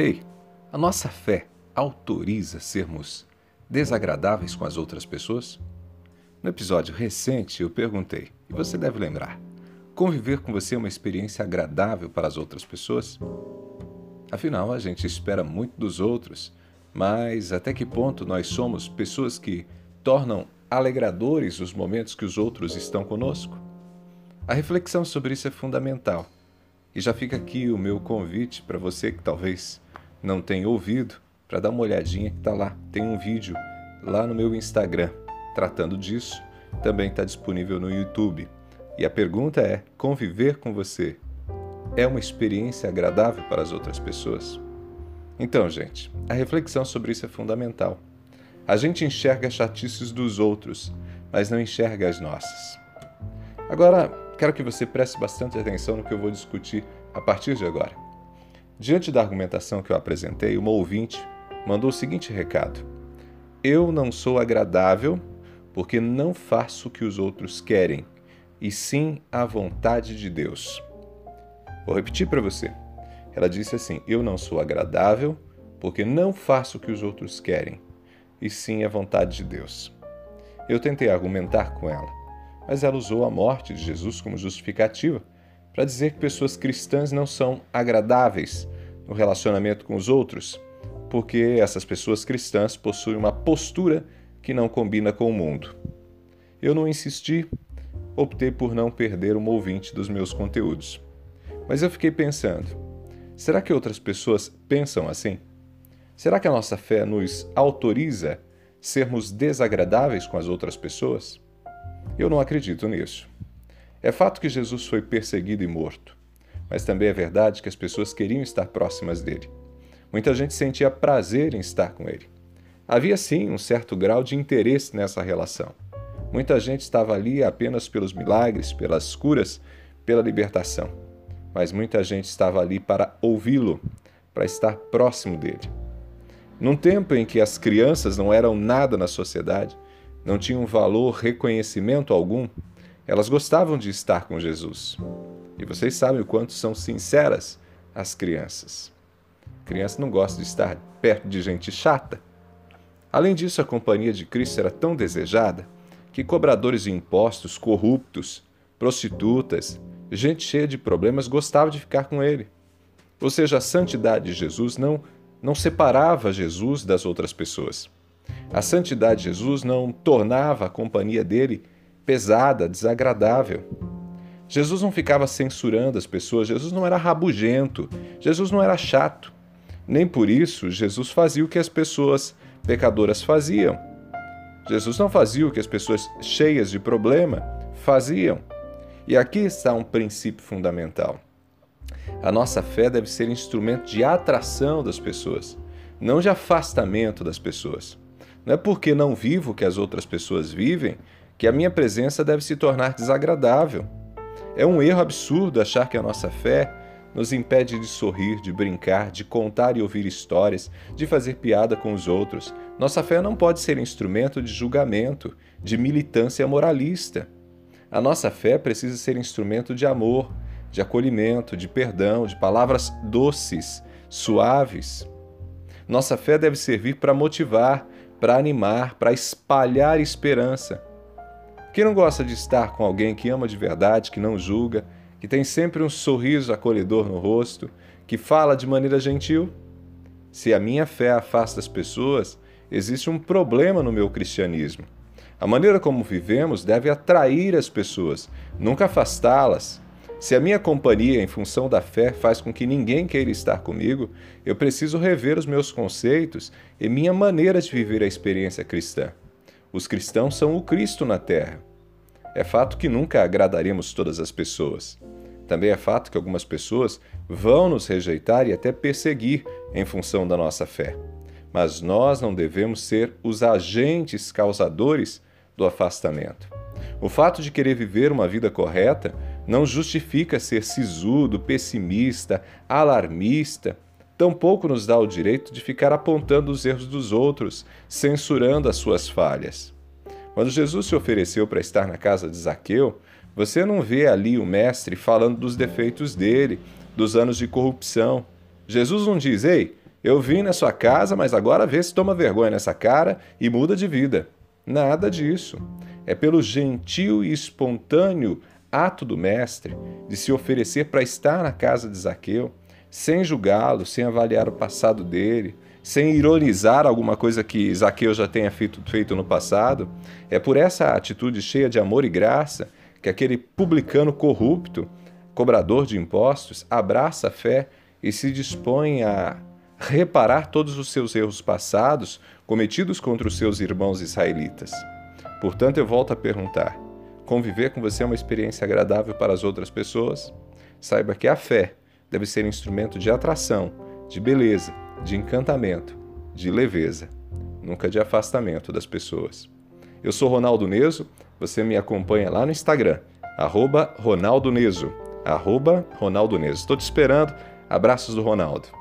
Ei, a nossa fé autoriza sermos desagradáveis com as outras pessoas? No episódio recente eu perguntei, e você deve lembrar: conviver com você é uma experiência agradável para as outras pessoas? Afinal, a gente espera muito dos outros, mas até que ponto nós somos pessoas que tornam alegradores os momentos que os outros estão conosco? A reflexão sobre isso é fundamental e já fica aqui o meu convite para você que talvez não tenha ouvido, para dar uma olhadinha que está lá. Tem um vídeo lá no meu Instagram tratando disso. Também está disponível no YouTube. E a pergunta é: conviver com você é uma experiência agradável para as outras pessoas? Então, gente, a reflexão sobre isso é fundamental. A gente enxerga as chatices dos outros, mas não enxerga as nossas. Agora, Quero que você preste bastante atenção no que eu vou discutir a partir de agora. Diante da argumentação que eu apresentei, uma ouvinte mandou o seguinte recado: Eu não sou agradável porque não faço o que os outros querem, e sim a vontade de Deus. Vou repetir para você. Ela disse assim: Eu não sou agradável porque não faço o que os outros querem, e sim a vontade de Deus. Eu tentei argumentar com ela mas ela usou a morte de Jesus como justificativa para dizer que pessoas cristãs não são agradáveis no relacionamento com os outros, porque essas pessoas cristãs possuem uma postura que não combina com o mundo. Eu não insisti, optei por não perder uma ouvinte dos meus conteúdos. Mas eu fiquei pensando: será que outras pessoas pensam assim? Será que a nossa fé nos autoriza sermos desagradáveis com as outras pessoas? Eu não acredito nisso. É fato que Jesus foi perseguido e morto, mas também é verdade que as pessoas queriam estar próximas dele. Muita gente sentia prazer em estar com ele. Havia sim um certo grau de interesse nessa relação. Muita gente estava ali apenas pelos milagres, pelas curas, pela libertação. Mas muita gente estava ali para ouvi-lo, para estar próximo dele. Num tempo em que as crianças não eram nada na sociedade, não tinham valor, reconhecimento algum, elas gostavam de estar com Jesus. E vocês sabem o quanto são sinceras as crianças. A criança não gosta de estar perto de gente chata. Além disso, a companhia de Cristo era tão desejada que cobradores de impostos, corruptos, prostitutas, gente cheia de problemas gostava de ficar com ele. Ou seja, a santidade de Jesus não, não separava Jesus das outras pessoas. A santidade de Jesus não tornava a companhia dele pesada, desagradável. Jesus não ficava censurando as pessoas, Jesus não era rabugento, Jesus não era chato. Nem por isso Jesus fazia o que as pessoas pecadoras faziam. Jesus não fazia o que as pessoas cheias de problema faziam. E aqui está um princípio fundamental. A nossa fé deve ser instrumento de atração das pessoas, não de afastamento das pessoas. Não é porque não vivo o que as outras pessoas vivem que a minha presença deve se tornar desagradável. É um erro absurdo achar que a nossa fé nos impede de sorrir, de brincar, de contar e ouvir histórias, de fazer piada com os outros. Nossa fé não pode ser instrumento de julgamento, de militância moralista. A nossa fé precisa ser instrumento de amor, de acolhimento, de perdão, de palavras doces, suaves. Nossa fé deve servir para motivar, para animar, para espalhar esperança. Quem não gosta de estar com alguém que ama de verdade, que não julga, que tem sempre um sorriso acolhedor no rosto, que fala de maneira gentil? Se a minha fé afasta as pessoas, existe um problema no meu cristianismo. A maneira como vivemos deve atrair as pessoas, nunca afastá-las. Se a minha companhia, em função da fé, faz com que ninguém queira estar comigo, eu preciso rever os meus conceitos e minha maneira de viver a experiência cristã. Os cristãos são o Cristo na terra. É fato que nunca agradaremos todas as pessoas. Também é fato que algumas pessoas vão nos rejeitar e até perseguir em função da nossa fé. Mas nós não devemos ser os agentes causadores do afastamento. O fato de querer viver uma vida correta não justifica ser sisudo, pessimista, alarmista. Tampouco nos dá o direito de ficar apontando os erros dos outros, censurando as suas falhas. Quando Jesus se ofereceu para estar na casa de Zaqueu, você não vê ali o mestre falando dos defeitos dele, dos anos de corrupção. Jesus não diz: Ei, Eu vim na sua casa, mas agora vê se toma vergonha nessa cara e muda de vida. Nada disso. É pelo gentil e espontâneo ato do Mestre de se oferecer para estar na casa de Zaqueu, sem julgá-lo, sem avaliar o passado dele, sem ironizar alguma coisa que Zaqueu já tenha feito, feito no passado. É por essa atitude cheia de amor e graça que aquele publicano corrupto, cobrador de impostos, abraça a fé e se dispõe a reparar todos os seus erros passados cometidos contra os seus irmãos israelitas. Portanto, eu volto a perguntar: conviver com você é uma experiência agradável para as outras pessoas? Saiba que a fé deve ser instrumento de atração, de beleza, de encantamento, de leveza, nunca de afastamento das pessoas. Eu sou Ronaldo Neso, você me acompanha lá no Instagram, arroba Ronaldo Neso, arroba Ronaldo Neso. Estou te esperando. Abraços do Ronaldo.